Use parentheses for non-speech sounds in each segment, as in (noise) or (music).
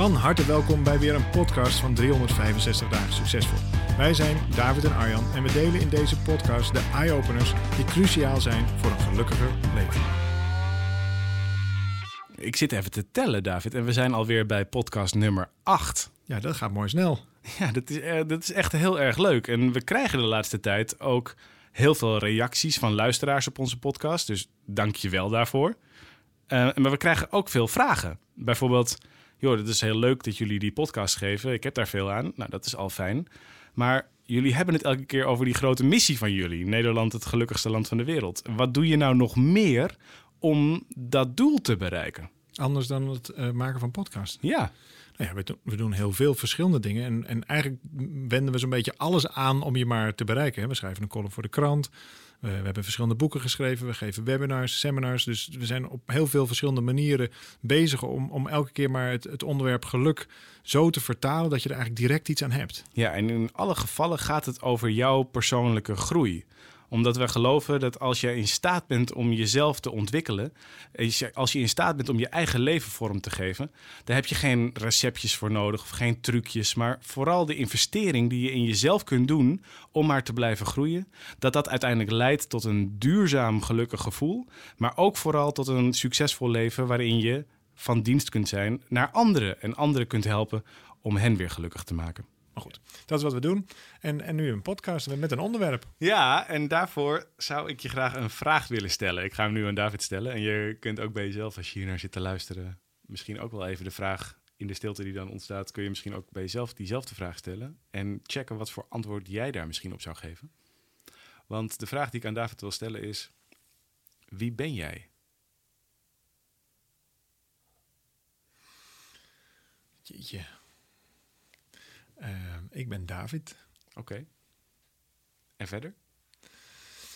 Van harte welkom bij weer een podcast van 365 dagen succesvol. Wij zijn David en Arjan en we delen in deze podcast de eye-openers die cruciaal zijn voor een gelukkiger leven. Ik zit even te tellen, David, en we zijn alweer bij podcast nummer 8. Ja, dat gaat mooi snel. Ja, dat is, eh, dat is echt heel erg leuk. En we krijgen de laatste tijd ook heel veel reacties van luisteraars op onze podcast. Dus dank je wel daarvoor. Eh, maar we krijgen ook veel vragen. Bijvoorbeeld, joh, het is heel leuk dat jullie die podcast geven. Ik heb daar veel aan. Nou, dat is al fijn. Maar jullie hebben het elke keer over die grote missie van jullie. Nederland, het gelukkigste land van de wereld. Wat doe je nou nog meer om dat doel te bereiken? Anders dan het eh, maken van podcast. Ja, Nou ja, we, doen, we doen heel veel verschillende dingen. En, en eigenlijk wenden we zo'n beetje alles aan om je maar te bereiken. hè. We schrijven een column voor de krant. We, hebben verschillende boeken geschreven. We geven webinars, seminars. Dus we zijn op heel veel verschillende manieren bezig om, om elke keer maar het, het onderwerp geluk zo te vertalen dat je er eigenlijk direct iets aan hebt. Ja, en in alle gevallen gaat het over jouw persoonlijke groei omdat we geloven dat als je in staat bent om jezelf te ontwikkelen, als je- in staat bent om je eigen leven vorm te geven, daar heb je geen receptjes voor nodig of geen trucjes, maar vooral de investering die je in jezelf kunt doen om maar te blijven groeien, dat dat uiteindelijk leidt tot een duurzaam gelukkig gevoel, maar ook vooral tot een succesvol leven waarin je van dienst kunt zijn naar anderen en anderen kunt helpen om hen weer gelukkig te maken. Maar goed, dat is wat we doen. En, en nu een podcast met een onderwerp. Ja, en daarvoor zou ik je graag een vraag willen stellen. Ik ga hem nu aan David stellen. En je kunt ook bij jezelf, als je hier naar zit te luisteren, misschien ook wel even de vraag in de stilte die dan ontstaat, kun je misschien ook bij jezelf diezelfde vraag stellen. En checken wat voor antwoord jij daar misschien op zou geven. Want de vraag die ik aan David wil stellen is: wie ben jij? Jeetje. Eh, ik ben David. Oké. En verder?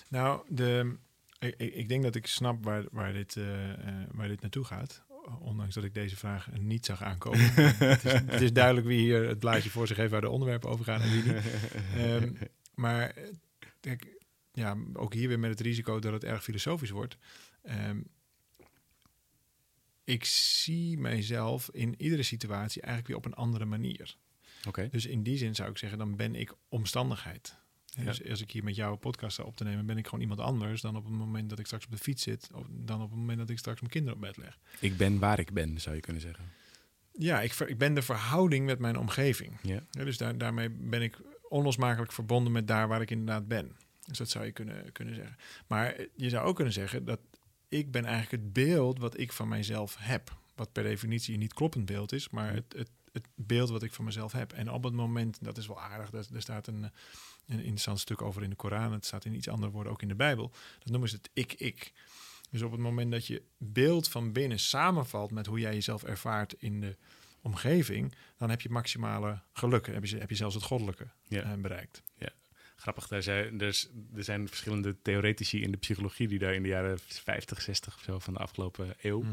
Nou, de, ik, ik denk dat ik snap waar, waar, dit, eh, eh, waar dit naartoe gaat. Ondanks dat ik deze vraag niet zag aankomen. (laughs) het, is, het is duidelijk wie hier het blaadje voor zich heeft waar de onderwerpen over gaan en wie niet. Ehm, maar eh, kijk, ja, ook hier weer met het risico dat het erg filosofisch wordt. Ehm, ik zie mijzelf in iedere situatie eigenlijk weer op een andere manier. Dus in die zin zou ik zeggen, dan ben ik omstandigheid. Ja. Dus als ik hier met jou een podcast sta op te nemen, ben ik gewoon iemand anders dan op het moment dat ik straks op de fiets zit, of dan op het moment dat ik straks mijn kinderen op bed leg. Ik ben waar ik ben, zou je kunnen zeggen. Ja, ik, ik ben de verhouding met mijn omgeving. Ja. Ja, dus daar, daarmee ben ik onlosmakelijk verbonden met daar waar ik inderdaad ben. Dus dat zou je kunnen, kunnen zeggen. Maar je zou ook kunnen zeggen dat ik ben eigenlijk het beeld wat ik van mijzelf heb. Wat per definitie een niet kloppend beeld is, maar het, het, het beeld wat ik van mezelf heb. En op het moment, dat is wel aardig, er, er staat een, een interessant stuk over in de Koran. Het staat in iets andere woorden ook in de Bijbel. Dat noemen ze het ik-ik. Dus op het moment dat je beeld van binnen samenvalt met hoe jij jezelf ervaart in de omgeving, dan heb je maximale geluk. Heb je, heb je zelfs het goddelijke Ja. eh, bereikt. Grappig, daar zijn, er, is- er zijn verschillende theoretici in de psychologie die daar in de jaren 50, 60 of zo van de afgelopen eeuw Mhm.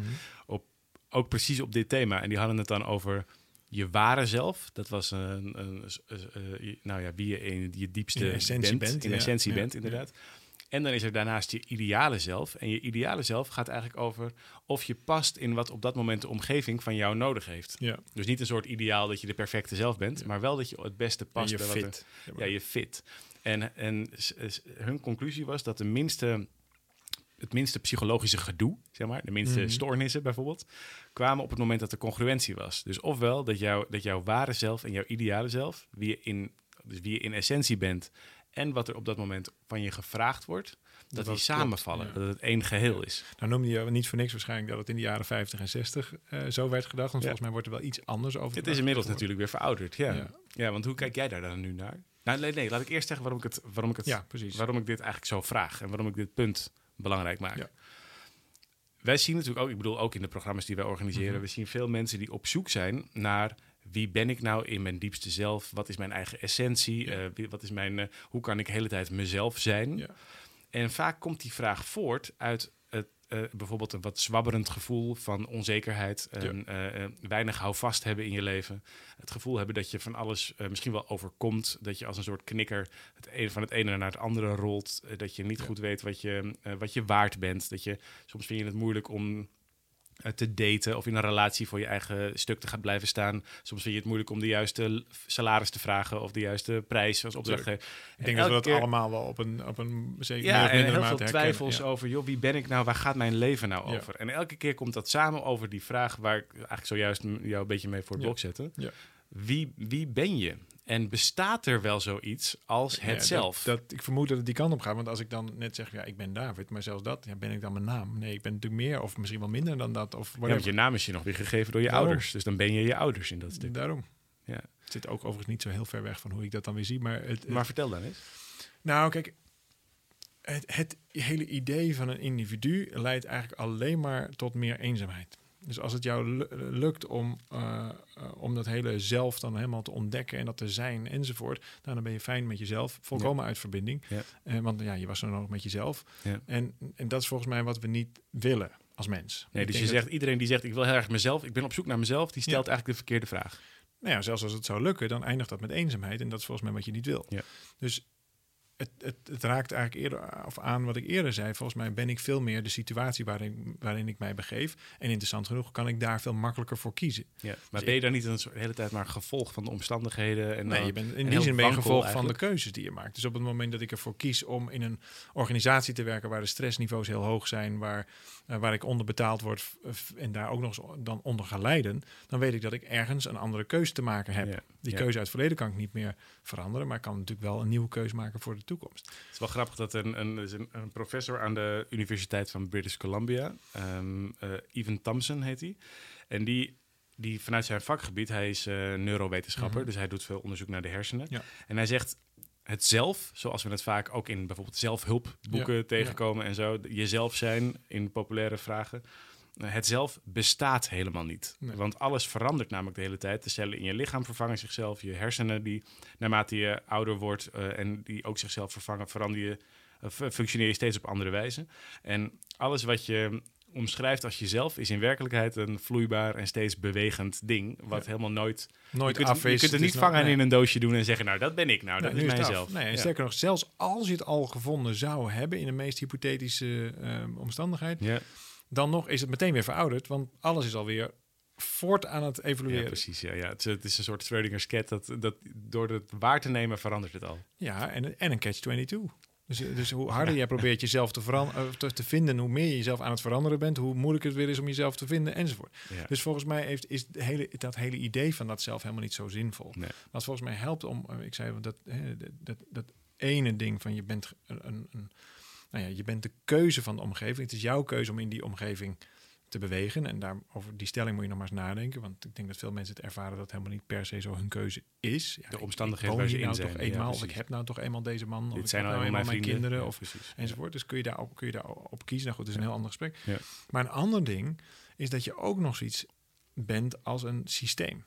ook precies op dit thema. En die hadden het dan over je ware zelf. Dat was een, een, een- een- nou ja, wie je in je diepste In essentie bent, bent, in ja. essentie Ja, bent, inderdaad. En dan is er daarnaast je ideale zelf. En je ideale zelf gaat eigenlijk over of je past in wat op dat moment de omgeving van jou nodig heeft. Ja, Dus niet een soort ideaal dat je de perfecte zelf bent, Ja. maar wel dat je het beste en past je bij wat er- fit. ja, je fit. En, en hun conclusie was dat de minste, het minste psychologische gedoe, zeg maar, de minste Mhm. stoornissen bijvoorbeeld, kwamen op het moment dat er congruentie was. Dus ofwel dat, jou, dat jouw ware zelf en jouw ideale zelf, wie je, in, dus wie je in essentie bent en wat er op dat moment van je gevraagd wordt, dat, dat die klopt, samenvallen, ja. dat het één geheel is. Nou noemde je niet voor niks waarschijnlijk dat het in de jaren 50 en 60 eh, zo werd gedacht. Want Ja. volgens mij wordt er wel iets anders over Het is inmiddels natuurlijk weer verouderd, ja. Ja. ja. want hoe kijk jij daar dan nu naar? Nou, nee, nee, laat ik eerst zeggen waarom ik het, waarom ik het Ja, precies. waarom ik dit eigenlijk zo vraag en waarom ik dit punt belangrijk maak. Ja. wij zien natuurlijk ook, ik bedoel ook in de programma's die wij organiseren, Mhm. we zien veel mensen die op zoek zijn naar wie ben ik nou in mijn diepste zelf? Wat is mijn eigen essentie? Ja. Eh, wat is mijn, eh, hoe kan ik de hele tijd mezelf zijn? Ja. En vaak komt die vraag voort uit eh, bijvoorbeeld een wat zwabberend gevoel van onzekerheid. een, eh, eh, weinig houvast hebben in je leven. Het gevoel hebben dat je van alles misschien wel overkomt. Dat je als een soort knikker het ene, van het ene naar het andere rolt. dat je niet Ja. goed weet wat je, wat je waard bent. Dat je, soms vind je het moeilijk om te daten of in een relatie voor je eigen stuk te gaan blijven staan. Soms vind je het moeilijk om de juiste salaris te vragen of de juiste prijs als opdrachtgever. Ik denk dat we dat allemaal wel op een, op een zeker Ja, en heel veel twijfels Ja. over, joh, wie ben ik nou? Waar gaat mijn leven nou Ja. over? En elke keer komt dat samen over die vraag waar ik eigenlijk zojuist jou een beetje mee voor het blok zette. Wie, wie ben je? En bestaat er wel zoiets als het dat- zelf? Dat, ik vermoed dat het die kant op gaat. Want als ik dan net zeg, ja, ik ben David, maar zelfs dat, ja, ben ik dan mijn naam? Nee, ik ben natuurlijk meer of misschien wel minder dan dat. Of ja, want je naam is je nog weer gegeven door je Daarom. ouders. Dus dan ben je je ouders in dat stuk. Daarom. Ja. Het zit ook overigens niet zo heel ver weg van hoe ik dat dan weer zie. Maar, het, het- Maar vertel dan eens. nou, kijk, het, het hele idee van een individu leidt eigenlijk alleen maar tot meer eenzaamheid. Dus als het jou lu- lukt om, eh, eh, om dat hele zelf dan helemaal te ontdekken en dat te zijn enzovoort, nou, dan ben je fijn met jezelf, volkomen uit verbinding. Ja. Eh, want ja, je was er nog met jezelf. Ja. En, en dat is volgens mij wat we niet willen als mens. Nee, Ik dus je dat- zegt, iedereen die zegt, ik wil heel erg mezelf, ik ben op zoek naar mezelf, die stelt eigenlijk de verkeerde vraag. Nou ja, zelfs als het zou lukken, dan eindigt dat met eenzaamheid. En dat is volgens mij wat je niet wil. Ja. Dus het, het, het raakt eigenlijk eerder of aan wat ik eerder zei. Volgens mij ben ik veel meer de situatie waarin, waarin ik mij begeef. En interessant genoeg kan ik daar veel makkelijker voor kiezen. Ja. Maar Dus ben je dan niet een soort, de hele tijd maar gevolg van de omstandigheden? En Nee, dan- je bent in die zin ben je gevolg van de keuzes die je maakt. Dus op het moment dat ik ervoor kies om in een organisatie te werken waar de stressniveaus heel hoog zijn, waar, eh, waar ik onderbetaald word en daar ook nog eens dan onder ga lijden, dan weet ik dat ik ergens een andere keuze te maken heb. Ja, Die ja. keuze uit het verleden kan ik niet meer veranderen, maar ik kan natuurlijk wel een nieuwe keuze maken voor de toekomst. Het is wel grappig dat een, een, is een, een professor aan de Universiteit van British Columbia, eh Evan Thompson heet hij. En die, die vanuit zijn vakgebied, hij is eh, neurowetenschapper, Mhm. dus hij doet veel onderzoek naar de hersenen. Ja. En hij zegt, het zelf, zoals we het vaak ook in bijvoorbeeld zelfhulpboeken Ja, tegenkomen en zo, jezelf zijn in populaire vragen. Het zelf bestaat helemaal niet. Nee. Want alles verandert namelijk de hele tijd. De cellen in je lichaam vervangen zichzelf. Je hersenen, die naarmate je ouder wordt eh, en die ook zichzelf vervangen, verander je, fu- functioneer je steeds op andere wijze. En alles wat je omschrijft als jezelf is in werkelijkheid een vloeibaar en steeds bewegend ding. Wat Ja. helemaal nooit. Nooit je kunt, af is. je kunt het niet nog- vangen en nee. in een doosje doen en zeggen: Nou, dat ben ik nou. Dat is mijzelf. Nee, en Ja. sterker nog, zelfs als je het al gevonden zou hebben in de meest hypothetische eh, omstandigheid, Ja, dan nog is het meteen weer verouderd, want alles is alweer voort aan het ja, evolueren. precies. Ja, ja. Het, is, het is een soort Schrödinger's cat. Dat, dat, door het waar te nemen verandert het al. Ja, en, en een catch-22. Dus, dus hoe (laughs) harder jij probeert jezelf te, eh, te, te vinden, hoe meer je jezelf aan het veranderen bent, hoe moeilijker het weer is om jezelf te vinden, enzovoort. Ja. Dus volgens mij heeft, is het hele, dat hele idee van dat zelf helemaal niet zo zinvol. Nee. Wat volgens mij helpt om, eh, ik zei dat, dat, dat, dat ene ding van je bent een, een, een- nou ja, je bent de keuze van de omgeving. Het is jouw keuze om in die omgeving te bewegen. En daar, over die stelling moet je nog maar eens nadenken. Want ik denk dat veel mensen het ervaren dat het helemaal niet per se zo hun keuze is. Ja, De omstandigheden waar ze in nou zijn. toch Ja, eenmaal, of ik heb nou toch eenmaal deze man, of ik zijn heb nou eenmaal mijn kinderen, Ja, of precies. enzovoort. Dus kun je daarop, kun je daarop kiezen. Nou goed, dat is een heel ander gesprek. Ja. Maar een ander ding is dat je ook nog zoiets bent als een systeem.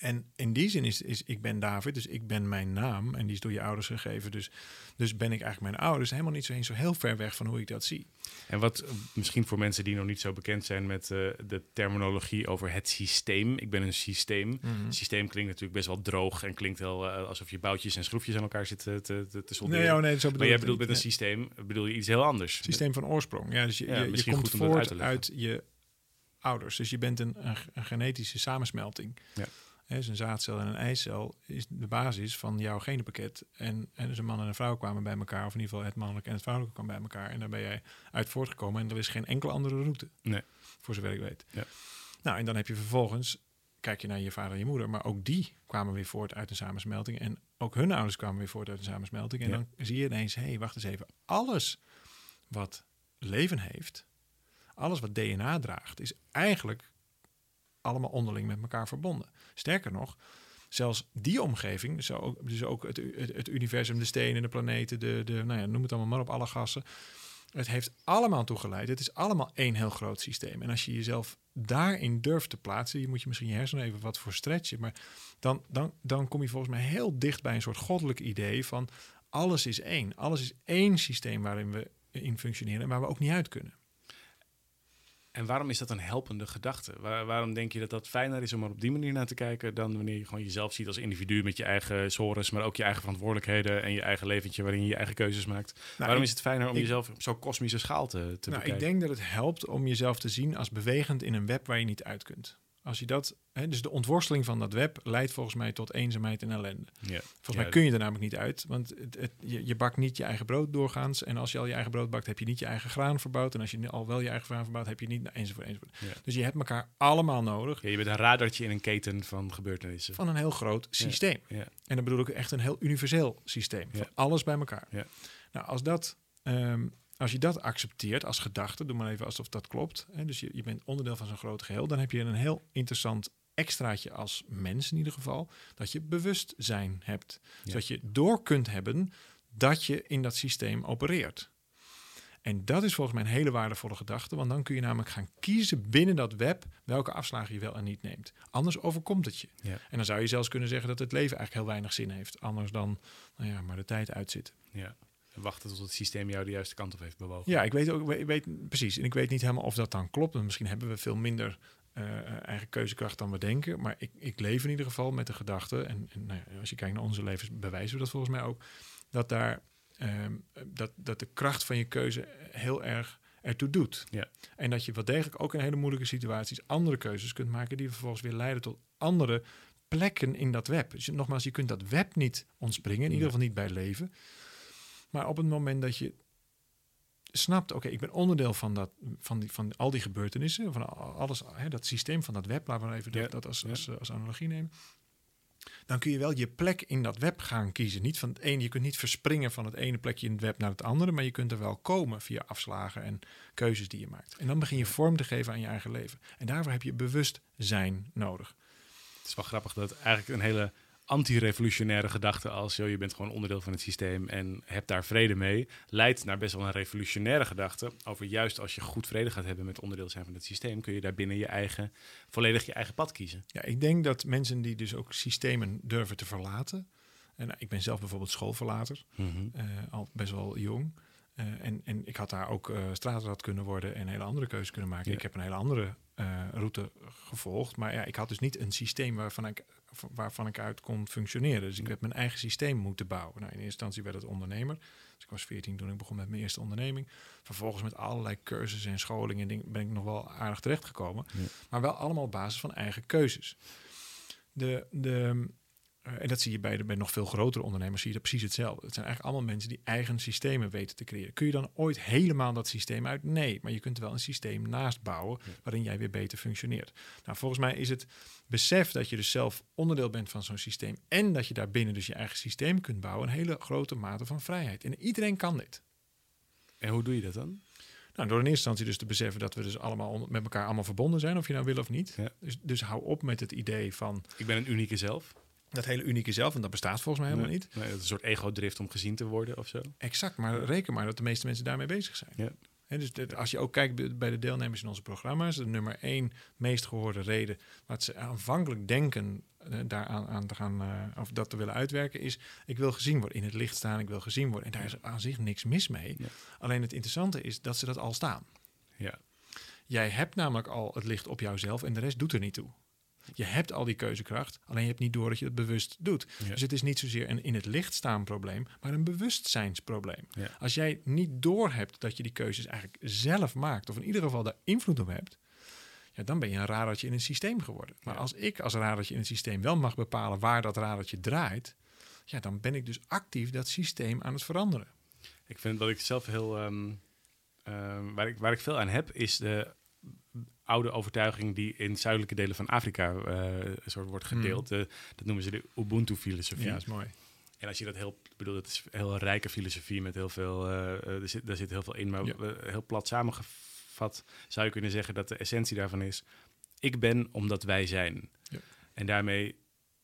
En in die zin is, is ik ben David, dus ik ben mijn naam. En die is door je ouders gegeven. Dus, dus ben ik eigenlijk mijn ouders. Helemaal niet zo eens zo heel ver weg van hoe ik dat zie. En wat eh, misschien voor mensen die nog niet zo bekend zijn met eh, de terminologie over het systeem. Ik ben een systeem. Systeem klinkt natuurlijk best wel droog en klinkt heel eh, alsof je boutjes en schroefjes aan elkaar zit te, te, solderen. Nee, oh nee, zo bedoel maar jij bedoelt met een systeem, bedoel je iets heel anders. systeem van oorsprong. Ja, dus je, Ja, je- komt uit voort uit je ouders. Dus je bent een, een, een genetische samensmelting. Ja. Dus een zaadcel en een eicel is de basis van jouw genenpakket. En, en dus een man en een vrouw kwamen bij elkaar, of in ieder geval het mannelijke en het vrouwelijke kwam bij elkaar. En daar ben jij uit voortgekomen. En er is geen enkele andere route, Nee. voor zover ik weet. Ja. Nou, en dan heb je vervolgens, kijk je naar je vader en je moeder, maar ook die kwamen weer voort uit een samensmelting. En ook hun ouders kwamen weer voort uit een samensmelting. En Ja. dan zie je ineens, hé, hey, wacht eens even. Alles wat leven heeft, alles wat DNA draagt, is eigenlijk allemaal onderling met elkaar verbonden. Sterker nog, zelfs die omgeving, dus ook, dus het, het universum, de stenen, de planeten, de, de, nou ja, noem het allemaal maar op, alle gassen, Het heeft allemaal toegeleid. Het is allemaal één heel groot systeem. En als je jezelf daarin durft te plaatsen, je moet je misschien je hersenen even wat voor stretchen, maar dan, dan, dan kom je volgens mij heel dicht bij een soort goddelijk idee van alles is één. Alles is één systeem waarin we in functioneren en waar we ook niet uit kunnen. En waarom is dat een helpende gedachte? waarom denk je dat dat fijner is om er op die manier naar te kijken dan wanneer je gewoon jezelf ziet als individu met je eigen sores, maar ook je eigen verantwoordelijkheden en je eigen leventje waarin je je eigen keuzes maakt? Nou, waarom is het fijner om jezelf op zo'n kosmische schaal te, te nou, bekijken? Ik denk dat het helpt om jezelf te zien als bewegend in een web waar je niet uit kunt. Als je dat, hè, dus de ontworsteling van dat web leidt volgens mij tot eenzaamheid en ellende. Ja. Volgens mij kun je er namelijk niet uit, want het, het, je, je, bakt niet je eigen brood doorgaans. En als je al je eigen brood bakt, heb je niet je eigen graan verbouwd. En als je al wel je eigen graan verbouwt, heb je niet enzovoort. enzovoort. Ja. Dus je hebt elkaar allemaal nodig. Je bent een radartje in een keten van gebeurtenissen. Van een heel groot systeem. En dan bedoel ik echt een heel universeel systeem. Van alles bij elkaar. Nou, als dat um, als je dat accepteert als gedachte, doe maar even alsof dat klopt. Hè, dus je, je bent onderdeel van zo'n groot geheel. Dan heb je een heel interessant extraatje als mens in ieder geval. Dat je bewustzijn hebt. Zodat je door kunt hebben dat je in dat systeem opereert. En dat is volgens mij een hele waardevolle gedachte, want dan kun je namelijk gaan kiezen binnen dat web welke afslagen je wel en niet neemt. Anders overkomt het je. Ja. En dan zou je zelfs kunnen zeggen dat het leven eigenlijk heel weinig zin heeft, anders dan nou ja, maar de tijd uitzit. Ja wachten tot het systeem jou de juiste kant op heeft bewogen. Ja, ik weet ook, ik weet precies. En ik weet niet helemaal of dat dan klopt. misschien hebben we veel minder uh, eigen keuzekracht dan we denken. Maar ik, ik leef in ieder geval met de gedachte. En, en nou ja, als je kijkt naar onze levens, bewijzen we dat volgens mij ook. Dat daar ehm, dat, dat de kracht van je keuze heel erg ertoe doet. Ja. En dat je wel degelijk ook in hele moeilijke situaties andere keuzes kunt maken die vervolgens weer leiden tot andere plekken in dat web. Dus nogmaals, je kunt dat web niet ontspringen, in ieder geval niet bij leven. Maar op het moment dat je snapt, oké, ik ben onderdeel van, dat, van, die, van al die gebeurtenissen, van alles, hè, dat systeem van dat web, laten we even dat, dat als, als, als, analogie nemen. Dan kun je wel je plek in dat web gaan kiezen. Niet van het ene, je kunt niet verspringen van het ene plekje in het web naar het andere, maar je kunt er wel komen via afslagen en keuzes die je maakt. En dan begin je vorm te geven aan je eigen leven. En daarvoor heb je bewustzijn nodig. Het is wel grappig dat eigenlijk een hele anti-revolutionaire gedachte als joh, je bent gewoon onderdeel van het systeem en hebt daar vrede mee, leidt naar best wel een revolutionaire gedachte over juist als je goed vrede gaat hebben met onderdeel zijn van het systeem, kun je daar binnen je eigen, volledig je eigen pad kiezen. Ja, ik denk dat mensen die dus ook systemen durven te verlaten, en nou, ik ben zelf bijvoorbeeld schoolverlater, mm al best wel jong, uh, en, en ik had daar ook uh, straatraad kunnen worden en een hele andere keuze kunnen maken. Ik heb een hele andere route gevolgd. Maar ja, ik had dus niet een systeem waarvan ik, waarvan ik uit kon functioneren. Dus ik heb mijn eigen systeem moeten bouwen. Nou, in eerste instantie werd het ondernemer. Dus ik was 14 toen ik begon met mijn eerste onderneming. Vervolgens met allerlei cursussen en scholingen en dingen ben ik nog wel aardig terechtgekomen. Ja. Maar wel allemaal op basis van eigen keuzes. De, de, en dat zie je bij, de, bij nog veel grotere ondernemers, zie je dat precies hetzelfde. Het zijn eigenlijk allemaal mensen die eigen systemen weten te creëren. Kun je dan ooit helemaal dat systeem uit? Nee, maar je kunt wel een systeem naast bouwen waarin jij weer beter functioneert. Nou, volgens mij is het besef dat je dus zelf onderdeel bent van zo'n systeem en dat je daarbinnen dus je eigen systeem kunt bouwen, een hele grote mate van vrijheid. En iedereen kan dit. En hoe doe je dat dan? Nou, door in eerste instantie dus te beseffen dat we dus allemaal met elkaar allemaal verbonden zijn, of je nou wil of niet. Dus, dus hou op met het idee van... Ik ben een unieke zelf. Dat hele unieke zelf, en dat bestaat volgens mij helemaal niet. Nee, het is een soort ego-drift om gezien te worden of zo. Exact, maar reken maar dat de meeste mensen daarmee bezig zijn. Ja. dus als je ook kijkt bij de deelnemers in onze programma's, de nummer één meest gehoorde reden wat ze aanvankelijk denken uh, daaraan aan te gaan, uh, of dat te willen uitwerken, is: ik wil gezien worden, in het licht staan, ik wil gezien worden. En daar is aan zich niks mis mee. Ja. Alleen het interessante is dat ze dat al staan. Ja. Jij hebt namelijk al het licht op jouzelf en de rest doet er niet toe. Je hebt al die keuzekracht, alleen je hebt niet door dat je het bewust doet. Dus het is niet zozeer een in het licht staan probleem, maar een bewustzijnsprobleem. Als jij niet door hebt dat je die keuzes eigenlijk zelf maakt, of in ieder geval daar invloed op hebt, ja, dan ben je een radertje in een systeem geworden. Maar als ik als radertje in het systeem wel mag bepalen waar dat radertje draait, ja, dan ben ik dus actief dat systeem aan het veranderen. Ik vind dat ik zelf heel. Um, waar, ik, waar ik veel aan heb, is de oude overtuiging die in zuidelijke delen van Afrika uh, soort wordt gedeeld. Mm. dat noemen ze de Ubuntu-filosofie. Ja, dat is mooi. En als je dat heel, bedoel, dat is een heel rijke filosofie met heel veel, uh, er, zit, daar zit heel veel in, maar ja. heel plat samengevat zou je kunnen zeggen dat de essentie daarvan is: ik ben omdat wij zijn. Ja. En daarmee,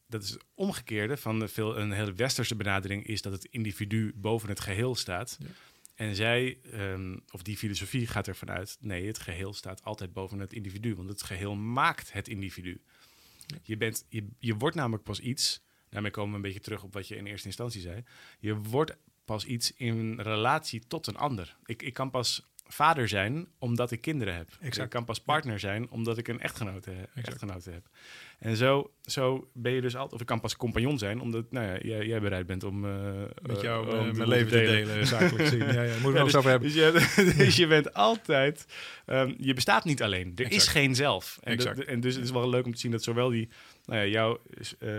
dat is het omgekeerde van de veel, een hele westerse benadering, is dat het individu boven het geheel staat. Ja. En zij, ehm, of die filosofie gaat ervan uit, nee, het geheel staat altijd boven het individu, want het geheel maakt het individu. Je, bent, je, je wordt namelijk pas iets, daarmee komen we een beetje terug op wat je in eerste instantie zei, je wordt pas iets in relatie tot een ander. Ik, ik kan pas vader zijn omdat ik kinderen heb. Exact. Ik kan pas partner zijn omdat ik een echtgenote, Exact. echtgenote heb. En zo, zo ben je dus altijd... Of ik kan pas compagnon zijn omdat nou ja, jij, jij bereid bent om... eh, Met eh, jou om eh, de mijn leven te delen, zakelijk gezien. Ja, ja, (laughs) moeten we Ja, over hebben. Dus je, (laughs) (laughs) dus je bent altijd... ehm, je bestaat niet alleen. Er is geen zelf. En, Exact. dat- en dus het is wel leuk om te zien dat zowel die... Nou ja, jouw, eh,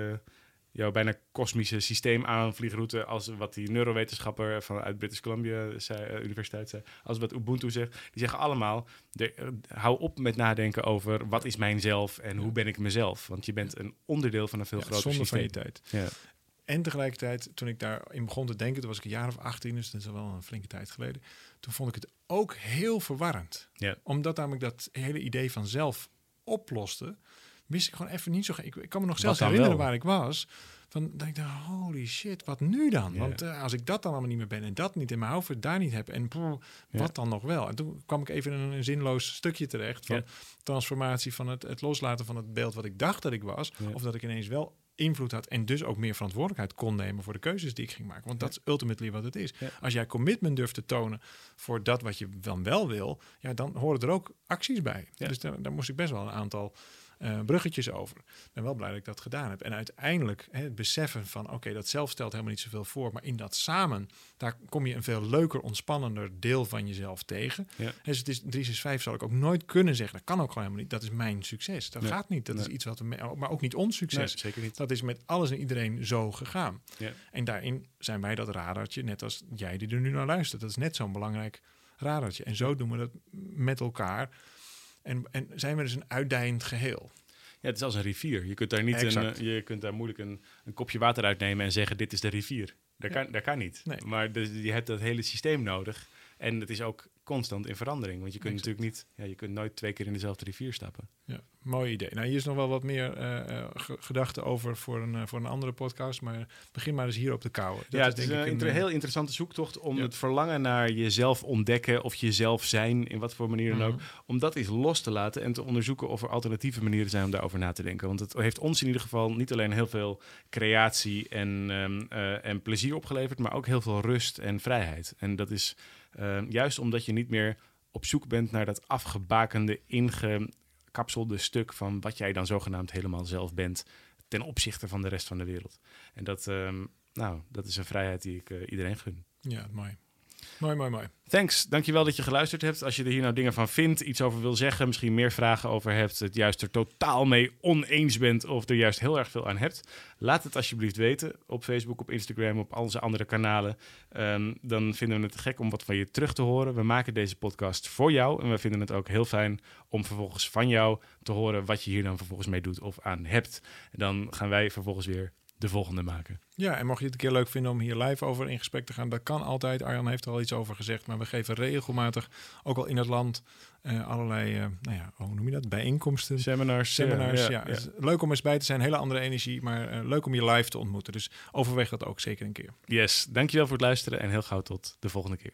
jouw bijna kosmische systeemaanvliegroute... als wat die neurowetenschapper vanuit British Columbia zei, eh, Universiteit zei... als wat Ubuntu zegt. Die zeggen allemaal... de- hou op met nadenken over wat is mijn zelf... en hoe ben ik mezelf. Want je bent een onderdeel van een veel Ja, groter van systeem. je tijd. Ja. En tegelijkertijd, toen ik daarin begon te denken, toen was ik een jaar of 18, dus dat is al wel een flinke tijd geleden. Toen vond ik het ook heel verwarrend. Ja. Omdat namelijk dat hele idee van zelf oploste, wist ik gewoon even niet zo. Ik, ik kan me nog zelfs herinneren wel? waar ik was. Van dat ik dacht, holy shit, wat nu dan? Want eh, als ik dat dan allemaal niet meer ben en dat niet in mijn hoofd daar niet heb en Ja. wat dan nog wel? En toen kwam ik even in een, een zinloos stukje terecht van transformatie van het, het loslaten van het beeld wat ik dacht dat ik was, of dat ik ineens wel invloed had en dus ook meer verantwoordelijkheid kon nemen voor de keuzes die ik ging maken. Want dat is ultimately wat het is. Als jij commitment durft te tonen voor dat wat je dan wel wil, ja, dan horen er ook acties bij. Dus daar, daar moest ik best wel een aantal eh, bruggetjes over. Ik ben wel blij dat ik dat gedaan heb. En uiteindelijk hè, het beseffen van, oké, dat zelf stelt helemaal niet zoveel voor, maar in dat samen, daar kom je een veel leuker, ontspannender deel van jezelf tegen. Ja. Dus het is 365 zal ik ook nooit kunnen zeggen. Dat kan ook gewoon helemaal niet. Dat is mijn succes. Dat Nee. gaat niet. Dat is iets wat we, me- maar ook niet ons succes. Nee, zeker niet. Dat is met alles en iedereen zo gegaan. Ja. En daarin zijn wij dat radartje, net als jij die er nu naar luistert. Dat is net zo'n belangrijk radartje. En zo doen we dat met elkaar. En, en zijn we dus een uitdijend geheel. Ja, het is als een rivier. Je kunt daar, niet een, Exact. eh, je kunt daar moeilijk een, een kopje water uitnemen en zeggen: Dit is de rivier. Dat, Ja. kan, dat kan niet. Nee. Maar dus, je hebt dat hele systeem nodig. En het is ook constant in verandering. Want je kunt Exact. natuurlijk niet, ja, je kunt nooit twee keer in dezelfde rivier stappen. Ja, mooi idee. Nou, hier is nog wel wat meer ge- gedachten over voor een, eh, voor een andere podcast. Maar begin maar eens hier op de kouwen. Dat ja, het is denk een, inter- heel interessante zoektocht om Ja. het verlangen naar jezelf ontdekken of jezelf zijn, in wat voor manier dan ook, Mhm. om dat eens los te laten en te onderzoeken of er alternatieve manieren zijn om daarover na te denken. Want het heeft ons in ieder geval niet alleen heel veel creatie en, ehm, eh, en plezier opgeleverd, maar ook heel veel rust en vrijheid. En dat is ehm, juist omdat je niet meer op zoek bent naar dat afgebakende, ingekapselde stuk van wat jij dan zogenaamd helemaal zelf bent ten opzichte van de rest van de wereld. En dat, ehm, nou, dat is een vrijheid die ik eh, iedereen gun. Ja, mooi. Mooi, mooi, mooi. Thanks, dankjewel dat je geluisterd hebt. Als je er hier nou dingen van vindt, iets over wil zeggen, misschien meer vragen over hebt, het juist er totaal mee oneens bent of er juist heel erg veel aan hebt, laat het alsjeblieft weten op Facebook, op Instagram, op al onze andere kanalen. Ehm, dan vinden we het gek om wat van je terug te horen. We maken deze podcast voor jou en we vinden het ook heel fijn om vervolgens van jou te horen wat je hier dan vervolgens mee doet of aan hebt. En dan gaan wij vervolgens weer de volgende maken. Ja, en mocht je het een keer leuk vinden om hier live over in gesprek te gaan, dat kan altijd. Arjan heeft er al iets over gezegd, maar we geven regelmatig, ook al in het land, eh, allerlei, eh, nou ja, hoe noem je dat, bijeenkomsten. Seminars. Seminars, ja. is leuk om eens bij te zijn, hele andere energie, maar eh, leuk om je live te ontmoeten. Dus overweeg dat ook zeker een keer. Yes, dankjewel voor het luisteren en heel gauw tot de volgende keer.